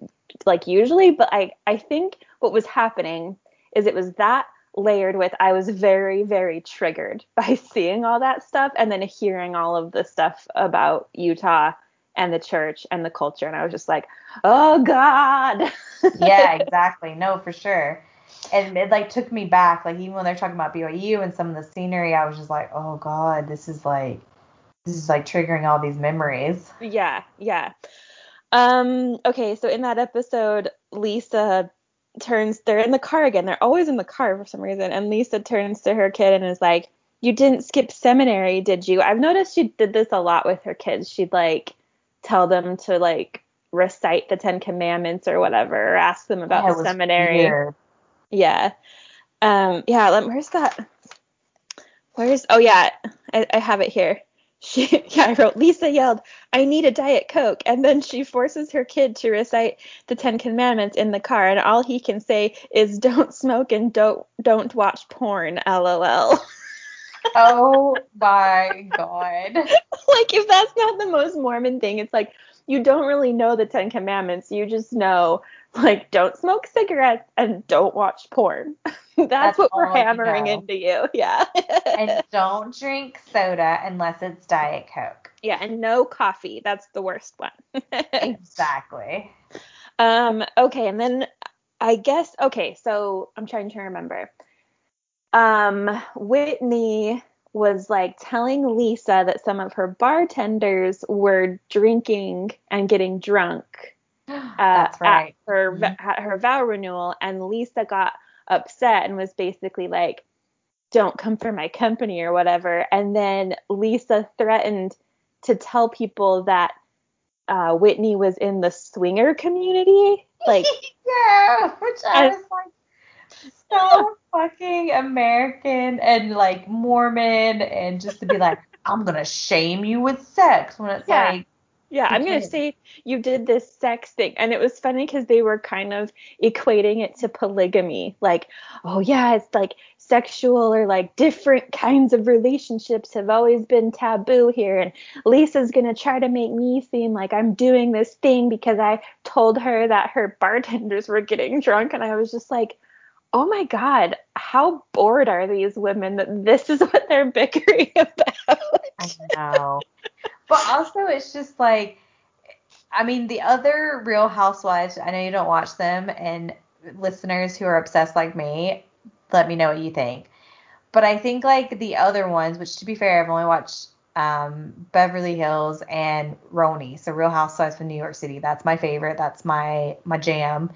A: like usually, but I I think what was happening is it was that layered with I was very very triggered by seeing all that stuff and then hearing all of the stuff about Utah and the church and the culture and I was just like, "Oh god."
B: yeah, exactly. No, for sure. And it like took me back. Like even when they're talking about BYU and some of the scenery, I was just like, oh god, this is like this is like triggering all these memories.
A: Yeah, yeah. Um, okay, so in that episode, Lisa turns they're in the car again. They're always in the car for some reason. And Lisa turns to her kid and is like, You didn't skip seminary, did you? I've noticed she did this a lot with her kids. She'd like tell them to like recite the Ten Commandments or whatever, or ask them about
B: Yeah,
A: the seminary.
B: weird.
A: Yeah. Um, yeah, let, where's that? Where's oh yeah, I, I have it here. She yeah, I wrote Lisa yelled, I need a Diet Coke. And then she forces her kid to recite the Ten Commandments in the car, and all he can say is don't smoke and don't don't watch porn, lol.
B: oh my god.
A: like if that's not the most Mormon thing, it's like you don't really know the Ten Commandments. You just know like don't smoke cigarettes and don't watch porn. That's, That's what we're hammering you know. into you. Yeah.
B: and don't drink soda unless it's Diet Coke.
A: Yeah, and no coffee. That's the worst one.
B: exactly.
A: Um, okay, and then I guess okay, so I'm trying to remember. Um, Whitney was like telling Lisa that some of her bartenders were drinking and getting drunk.
B: Uh, right.
A: At her mm-hmm. at her vow renewal, and Lisa got upset and was basically like, "Don't come for my company" or whatever. And then Lisa threatened to tell people that uh, Whitney was in the swinger community. Like,
B: yeah, which I was like, so fucking American and like Mormon, and just to be like, I'm gonna shame you with sex when it's yeah. like.
A: Yeah, I'm going to say you did this sex thing. And it was funny because they were kind of equating it to polygamy. Like, oh, yeah, it's like sexual or like different kinds of relationships have always been taboo here. And Lisa's going to try to make me seem like I'm doing this thing because I told her that her bartenders were getting drunk. And I was just like, oh my God, how bored are these women that this is what they're bickering about?
B: I know. but also, it's just like, I mean, the other Real Housewives, I know you don't watch them, and listeners who are obsessed like me, let me know what you think. But I think like the other ones, which to be fair, I've only watched um, Beverly Hills and RHONY, so Real Housewives of New York City. That's my favorite. That's my my jam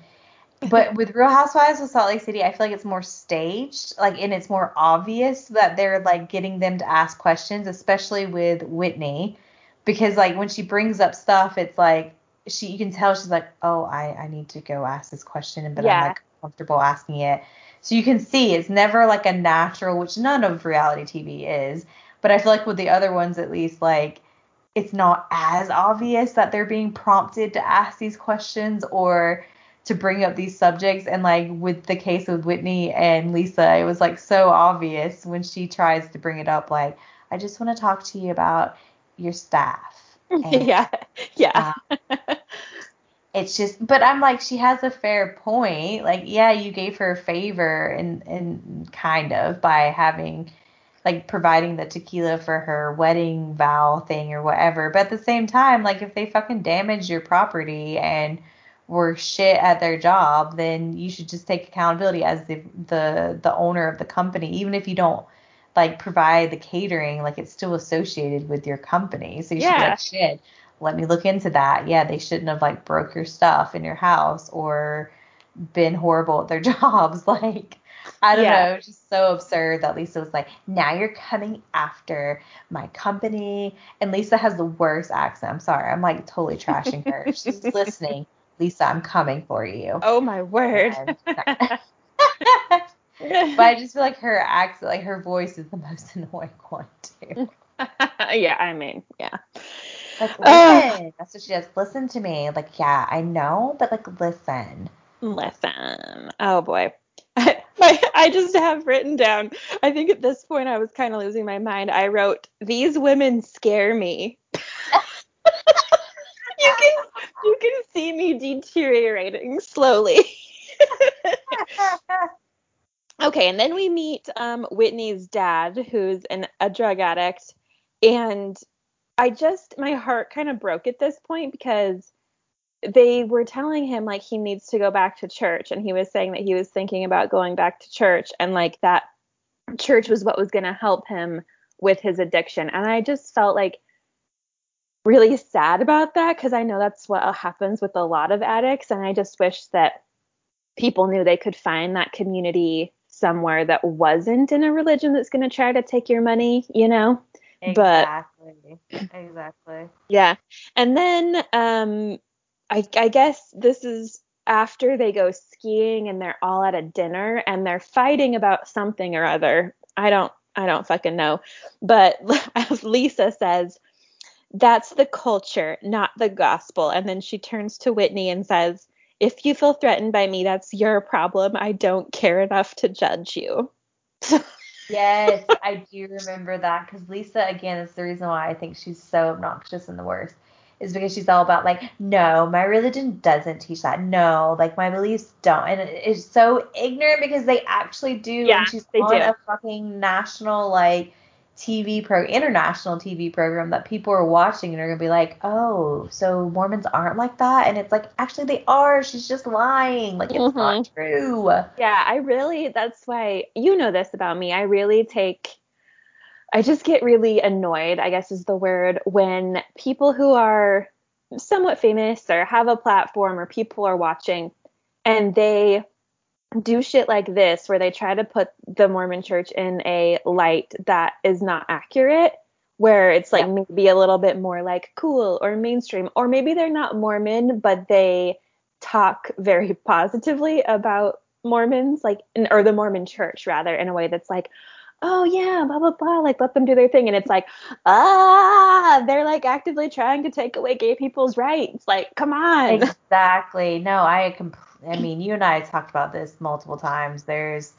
B: but with Real Housewives of Salt Lake City, I feel like it's more staged, like, and it's more obvious that they're like getting them to ask questions, especially with Whitney, because like when she brings up stuff, it's like she you can tell she's like, oh, I I need to go ask this question, and but yeah. I'm like comfortable asking it. So you can see it's never like a natural, which none of reality TV is. But I feel like with the other ones, at least, like it's not as obvious that they're being prompted to ask these questions or to bring up these subjects and like with the case with Whitney and Lisa it was like so obvious when she tries to bring it up like I just want to talk to you about your staff.
A: And, yeah. Yeah.
B: Um, it's just but I'm like she has a fair point. Like yeah, you gave her a favor and and kind of by having like providing the tequila for her wedding vow thing or whatever. But at the same time, like if they fucking damage your property and were shit at their job, then you should just take accountability as the the the owner of the company, even if you don't like provide the catering, like it's still associated with your company. So you yeah. should be like, shit, let me look into that. Yeah, they shouldn't have like broke your stuff in your house or been horrible at their jobs. Like I don't yeah. know, it's just so absurd that Lisa was like, now you're coming after my company. And Lisa has the worst accent. I'm sorry. I'm like totally trashing her. She's listening. Lisa, I'm coming for you.
A: Oh my word.
B: but I just feel like her accent, like her voice is the most annoying one too.
A: yeah, I mean, yeah.
B: Like listen. Uh, That's what she does. Listen to me. Like, yeah, I know, but like listen.
A: Listen. Oh boy. I, I just have written down. I think at this point I was kind of losing my mind. I wrote, "These women scare me." You can see me deteriorating slowly. okay, and then we meet um, Whitney's dad, who's an, a drug addict, and I just my heart kind of broke at this point because they were telling him like he needs to go back to church, and he was saying that he was thinking about going back to church, and like that church was what was going to help him with his addiction, and I just felt like really sad about that because I know that's what happens with a lot of addicts. And I just wish that people knew they could find that community somewhere that wasn't in a religion that's going to try to take your money, you know?
B: Exactly. But, exactly.
A: Yeah. And then um I I guess this is after they go skiing and they're all at a dinner and they're fighting about something or other. I don't I don't fucking know. But as Lisa says, That's the culture, not the gospel. And then she turns to Whitney and says, If you feel threatened by me, that's your problem. I don't care enough to judge you.
B: yes, I do remember that because Lisa, again, is the reason why I think she's so obnoxious and the worst is because she's all about like, no, my religion doesn't teach that. No, like my beliefs don't, and it's so ignorant because they actually do.
A: Yeah,
B: and she's on
A: do.
B: a fucking national like TV pro international TV program that people are watching and are gonna be like, oh, so Mormons aren't like that, and it's like actually they are. She's just lying. Like it's mm-hmm. not true.
A: Yeah, I really. That's why you know this about me. I really take I just get really annoyed, I guess is the word, when people who are somewhat famous or have a platform or people are watching and they do shit like this where they try to put the Mormon church in a light that is not accurate where it's like yeah. maybe a little bit more like cool or mainstream or maybe they're not Mormon but they talk very positively about Mormons like or the Mormon church rather in a way that's like oh yeah, blah blah blah, like let them do their thing, and it's like, ah, they're like actively trying to take away gay people's rights. Like, come on.
B: Exactly. No, I completely. I mean, you and I talked about this multiple times. There's,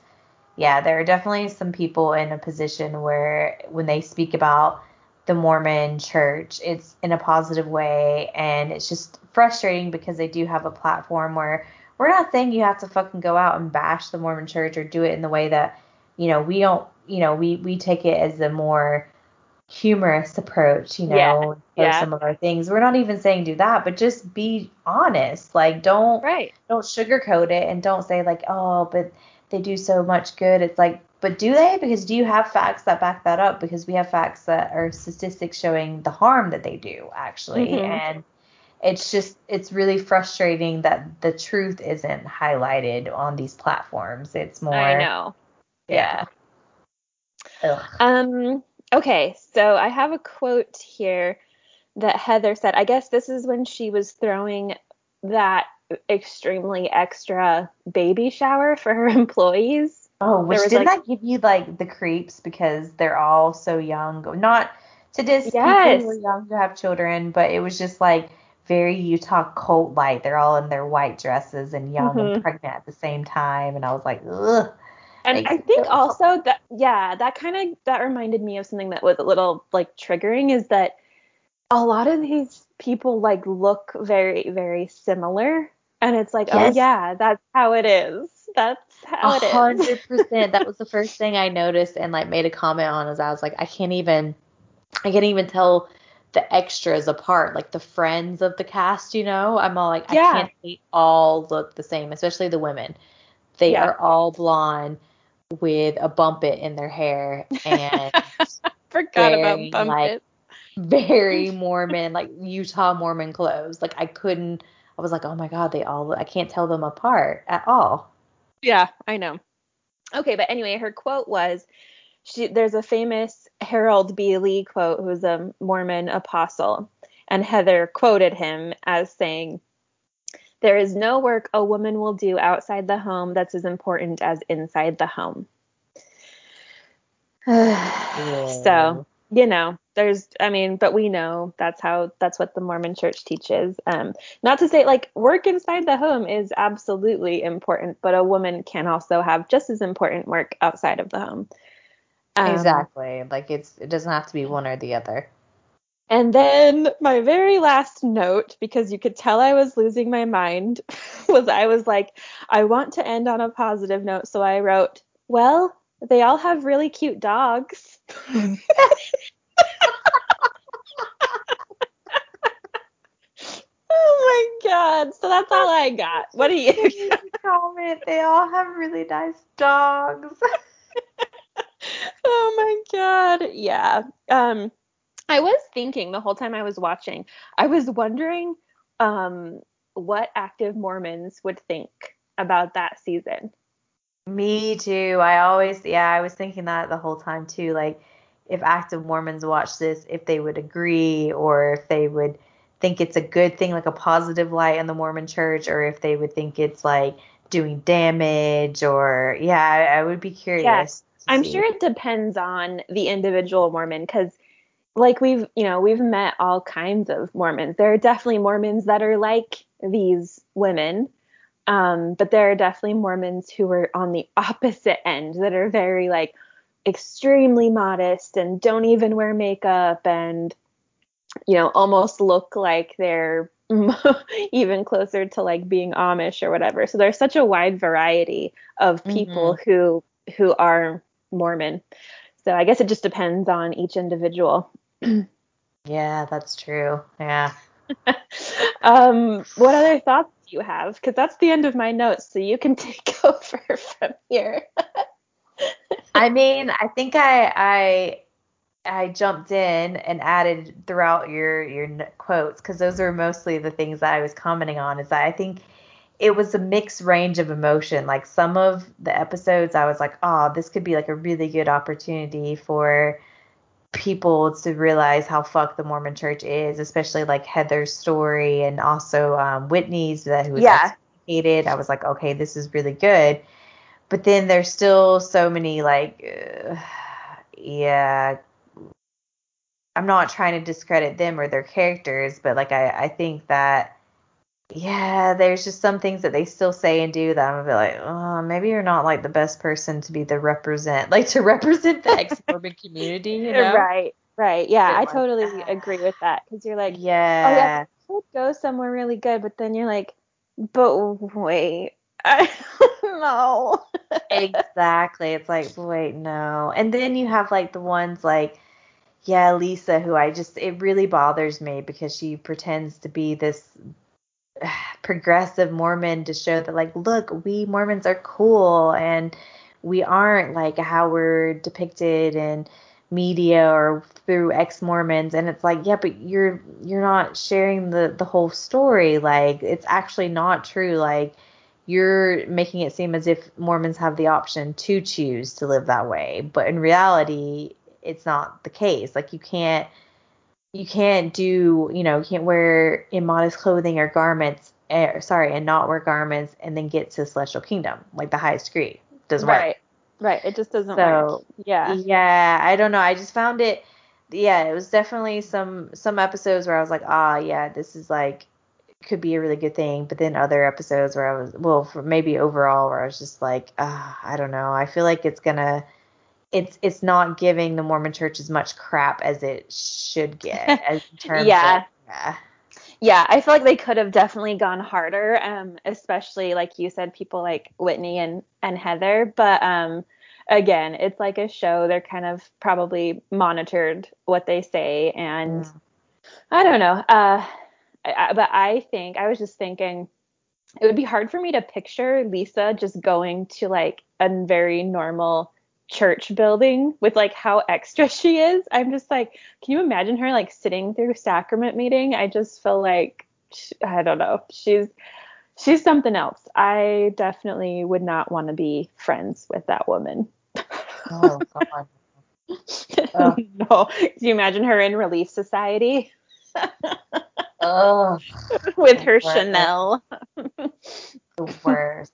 B: yeah, there are definitely some people in a position where when they speak about the Mormon church, it's in a positive way, and it's just frustrating because they do have a platform where we're not saying you have to fucking go out and bash the Mormon church or do it in the way that, you know, we don't you know, we we take it as a more humorous approach, you know,
A: yeah, yeah.
B: some of our things. We're not even saying do that, but just be honest. Like don't
A: right.
B: don't sugarcoat it and don't say like, oh, but they do so much good. It's like, but do they? Because do you have facts that back that up? Because we have facts that are statistics showing the harm that they do actually. Mm-hmm. And it's just it's really frustrating that the truth isn't highlighted on these platforms. It's more
A: I know.
B: Yeah.
A: Ugh. Um, okay, so I have a quote here that Heather said. I guess this is when she was throwing that extremely extra baby shower for her employees.
B: Oh, which didn't like, that give you like the creeps because they're all so young? Not to diss yes. people who are young to have children, but it was just like very Utah cult like. They're all in their white dresses and young mm-hmm. and pregnant at the same time, and I was like, ugh.
A: And I think also that yeah, that kind of that reminded me of something that was a little like triggering is that a lot of these people like look very very similar and it's like oh, yes. oh yeah, that's how it is. That's how it is.
B: Hundred percent. That was the first thing I noticed and like made a comment on as I was like I can't even I can't even tell the extras apart, like the friends of the cast, you know? I'm all like, yeah. I can't they all look the same, especially the women. They yeah. are all blonde with a bump it in their hair and
A: forgot about bump
B: like,
A: it.
B: Very Mormon, like Utah Mormon clothes. Like I couldn't I was like, "Oh my god, they all I can't tell them apart at all."
A: Yeah, I know. Okay, but anyway, her quote was she there's a famous Harold B. Lee quote who's a Mormon apostle and Heather quoted him as saying there is no work a woman will do outside the home that's as important as inside the home. so, you know, there's I mean, but we know that's how that's what the Mormon church teaches. Um not to say like work inside the home is absolutely important, but a woman can also have just as important work outside of the home.
B: Um, exactly. Like it's it doesn't have to be one or the other.
A: And then my very last note, because you could tell I was losing my mind, was I was like, I want to end on a positive note. So I wrote, well, they all have really cute dogs. oh my god. So that's all I got. What do you
B: comment? They all have really nice dogs.
A: oh my god. Yeah. Um I was thinking the whole time I was watching, I was wondering um, what active Mormons would think about that season.
B: Me too. I always, yeah, I was thinking that the whole time too. Like, if active Mormons watch this, if they would agree or if they would think it's a good thing, like a positive light in the Mormon church, or if they would think it's like doing damage or, yeah, I, I would be curious.
A: Yeah. I'm sure it depends on the individual Mormon because like we've you know we've met all kinds of mormons. There are definitely mormons that are like these women um, but there are definitely mormons who are on the opposite end that are very like extremely modest and don't even wear makeup and you know almost look like they're even closer to like being amish or whatever. So there's such a wide variety of people mm-hmm. who who are mormon. So i guess it just depends on each individual
B: yeah, that's true. Yeah.
A: um, what other thoughts do you have? Because that's the end of my notes, so you can take over from here.
B: I mean, I think I I I jumped in and added throughout your your quotes because those are mostly the things that I was commenting on. Is that I think it was a mixed range of emotion. Like some of the episodes, I was like, oh, this could be like a really good opportunity for people to realize how fucked the Mormon Church is, especially like Heather's story and also um, Whitney's that who was yeah. educated. I was like, okay, this is really good. But then there's still so many like, uh, yeah. I'm not trying to discredit them or their characters, but like I, I think that yeah, there's just some things that they still say and do that I'm gonna be like, oh, maybe you're not like the best person to be the represent, like to represent the ex-Mormon community, you know?
A: Right, right. Yeah, I totally agree with that because you're like,
B: yeah,
A: oh yeah, could go somewhere really good, but then you're like, but wait, I don't know.
B: exactly. It's like, wait, no. And then you have like the ones like, yeah, Lisa, who I just it really bothers me because she pretends to be this progressive Mormon to show that like look we Mormons are cool and we aren't like how we're depicted in media or through ex-Mormons. And it's like yeah but you're you're not sharing the the whole story. Like it's actually not true. Like you're making it seem as if Mormons have the option to choose to live that way. But in reality it's not the case. Like you can't you can't do, you know, you can't wear immodest clothing or garments, er, sorry, and not wear garments and then get to celestial kingdom, like the highest degree. Doesn't
A: right.
B: work.
A: Right. It just doesn't
B: so,
A: work. Yeah.
B: Yeah. I don't know. I just found it. Yeah, it was definitely some some episodes where I was like, ah, yeah, this is like could be a really good thing. But then other episodes where I was, well, for maybe overall where I was just like, ah, I don't know. I feel like it's gonna it's it's not giving the Mormon Church as much crap as it should get as in terms
A: yeah.
B: of yeah.
A: Yeah, I feel like they could have definitely gone harder, um, especially like you said, people like Whitney and and Heather. But um, again, it's like a show; they're kind of probably monitored what they say, and mm. I don't know. Uh, I, but I think I was just thinking it would be hard for me to picture Lisa just going to like a very normal church building with like how extra she is. I'm just like, can you imagine her like sitting through sacrament meeting? I just feel like I don't know. She's she's something else. I definitely would not want to be friends with that woman.
B: Oh god.
A: oh. no. Do you imagine her in Relief Society?
B: oh,
A: with her Chanel.
B: the worst.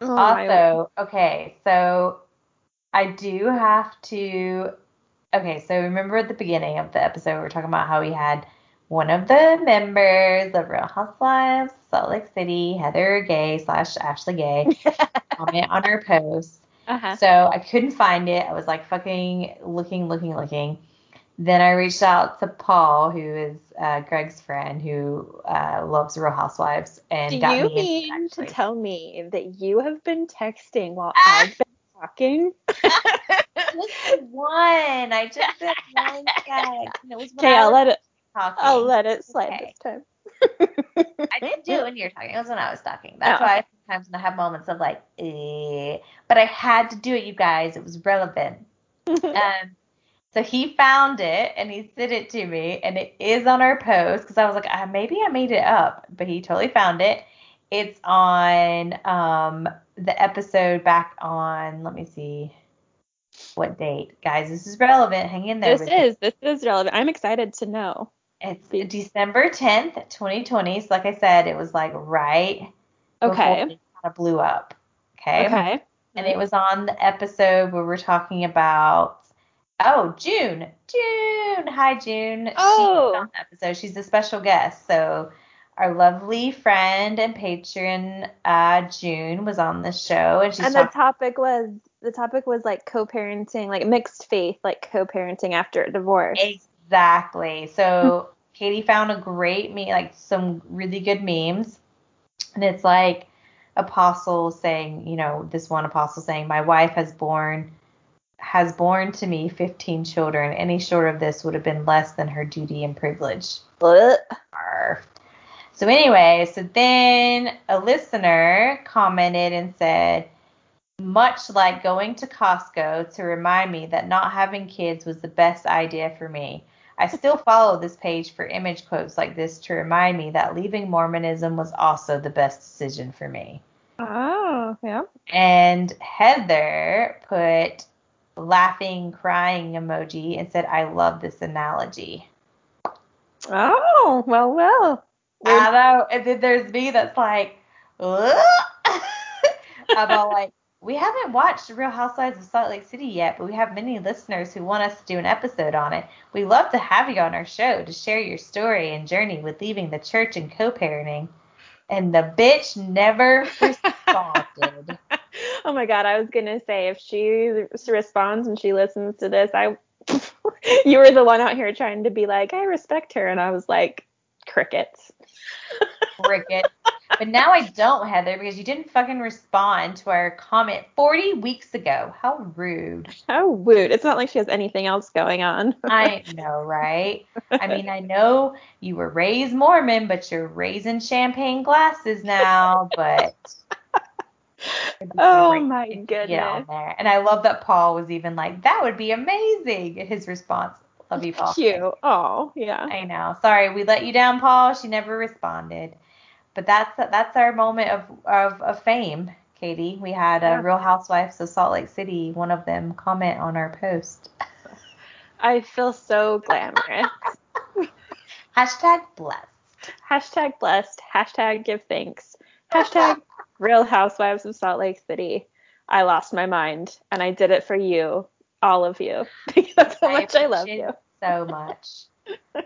B: Oh, also, okay, so I do have to. Okay, so remember at the beginning of the episode, we were talking about how we had one of the members of Real Housewives Salt Lake City, Heather Gay slash Ashley Gay, comment on her post. Uh-huh. So I couldn't find it. I was like fucking looking, looking, looking. Then I reached out to Paul, who is uh, Greg's friend, who uh, loves Real Housewives, and
A: Do
B: got
A: you
B: me
A: mean to tell me that you have been texting while I've been talking.
B: just one. I just did one
A: was okay, I'll let it. Talking. I'll let it slide okay. this time.
B: I didn't do it when you were talking. It was when I was talking. That's oh, why okay. sometimes I have moments of like, eh. but I had to do it, you guys. It was relevant. um, so he found it and he sent it to me, and it is on our post because I was like, ah, maybe I made it up, but he totally found it. It's on um, the episode back on, let me see what date. Guys, this is relevant. Hang in there.
A: This is. This is relevant. I'm excited to know.
B: It's December 10th, 2020. So like I said, it was like right
A: okay.
B: kind of blew up. Okay.
A: Okay.
B: And it was on the episode where we're talking about Oh, June. June. Hi, June.
A: Oh.
B: She's on the episode. She's a special guest. So our lovely friend and patron uh, June was on the show, and she's
A: and the topic was the topic was like co-parenting, like mixed faith, like co-parenting after a divorce.
B: Exactly. So Katie found a great meme, like some really good memes, and it's like apostle saying, you know, this one apostle saying, "My wife has borne." Has borne to me 15 children. Any short of this would have been less than her duty and privilege.
A: Ugh.
B: So anyway, so then a listener commented and said, much like going to Costco to remind me that not having kids was the best idea for me. I still follow this page for image quotes like this to remind me that leaving Mormonism was also the best decision for me.
A: Oh, yeah.
B: And Heather put laughing, crying emoji and said, I love this analogy.
A: Oh, well, well.
B: I know. And then there's me that's like, about like, we haven't watched Real Housewives of Salt Lake City yet, but we have many listeners who want us to do an episode on it. We love to have you on our show to share your story and journey with leaving the church and co-parenting. And the bitch never responded.
A: oh my god, I was gonna say if she responds and she listens to this, I you were the one out here trying to be like, I respect her, and I was like, crickets.
B: Cricket. But now I don't, Heather, because you didn't fucking respond to our comment 40 weeks ago. How rude.
A: How rude. It's not like she has anything else going on.
B: I know, right? I mean, I know you were raised Mormon, but you're raising champagne glasses now, but.
A: Oh my goodness.
B: And I love that Paul was even like, that would be amazing. His response. Love you, Paul.
A: Cute. Oh, yeah.
B: I know. Sorry, we let you down, Paul. She never responded. But that's that's our moment of of, of fame, Katie. We had a Real Housewives of Salt Lake City, one of them comment on our post.
A: I feel so glamorous.
B: Hashtag blessed.
A: Hashtag blessed. Hashtag give thanks. Hashtag Real Housewives of Salt Lake City. I lost my mind, and I did it for you, all of you. That's how much I love you.
B: It So much.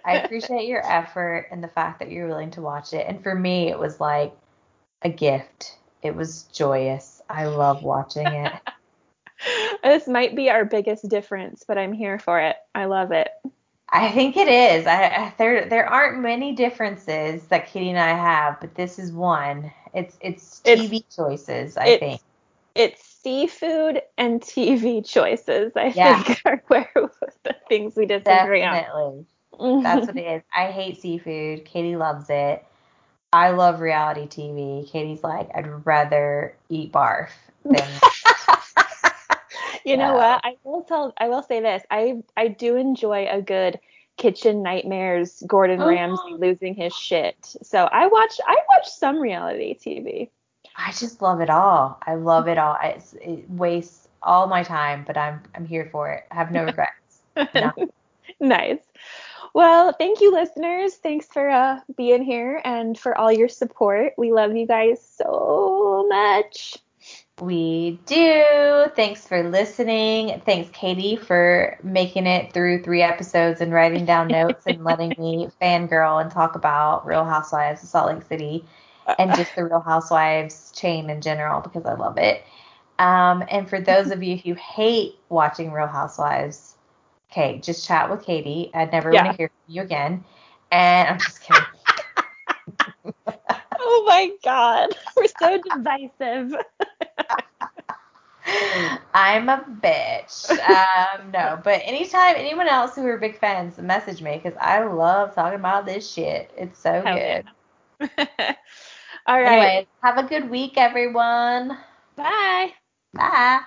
B: I appreciate your effort and the fact that you're willing to watch it. And for me, it was like a gift. It was joyous. I love watching it.
A: This might be our biggest difference, but I'm here for it. I love it.
B: I think it is. I, I there there aren't many differences that Kitty and I have, but this is one. It's it's
A: It's-
B: TV choices. I
A: it's-
B: think.
A: It's seafood and TV choices, I
B: Yeah.
A: think, are where the things we disagree
B: Definitely.
A: on.
B: That's what it is. I hate seafood. Katie loves it. I love reality TV. Katie's like, I'd rather eat barf than
A: you know what? I will tell. I will say this. I I do enjoy a good kitchen nightmares. Gordon
B: Oh.
A: Ramsay losing his shit. So I watch. I watch some reality TV.
B: I just love it all. I love it all. It's- it wastes all my time, but I'm I'm here for it. I have no regrets. No.
A: nice. Well, thank you, listeners. Thanks for uh, being here and for all your support. We love you guys so much.
B: We do. Thanks for listening. Thanks, Katie, for making it through three episodes and writing down notes and letting me fangirl and talk about Real Housewives of Salt Lake City and just the Real Housewives chain in general because I love it. Um, and for those of you who hate watching Real Housewives, okay, just chat with Katie. I'd never
A: Yeah.
B: want to hear from you again. And I'm just kidding.
A: oh my God, we're so divisive.
B: I'm a bitch. Um, no, but anytime anyone else who are big fans message me because I love talking about this shit. It's so
A: Hell
B: good.
A: yeah. all right.
B: Anyways, have a good week, everyone.
A: Bye.
B: Bye.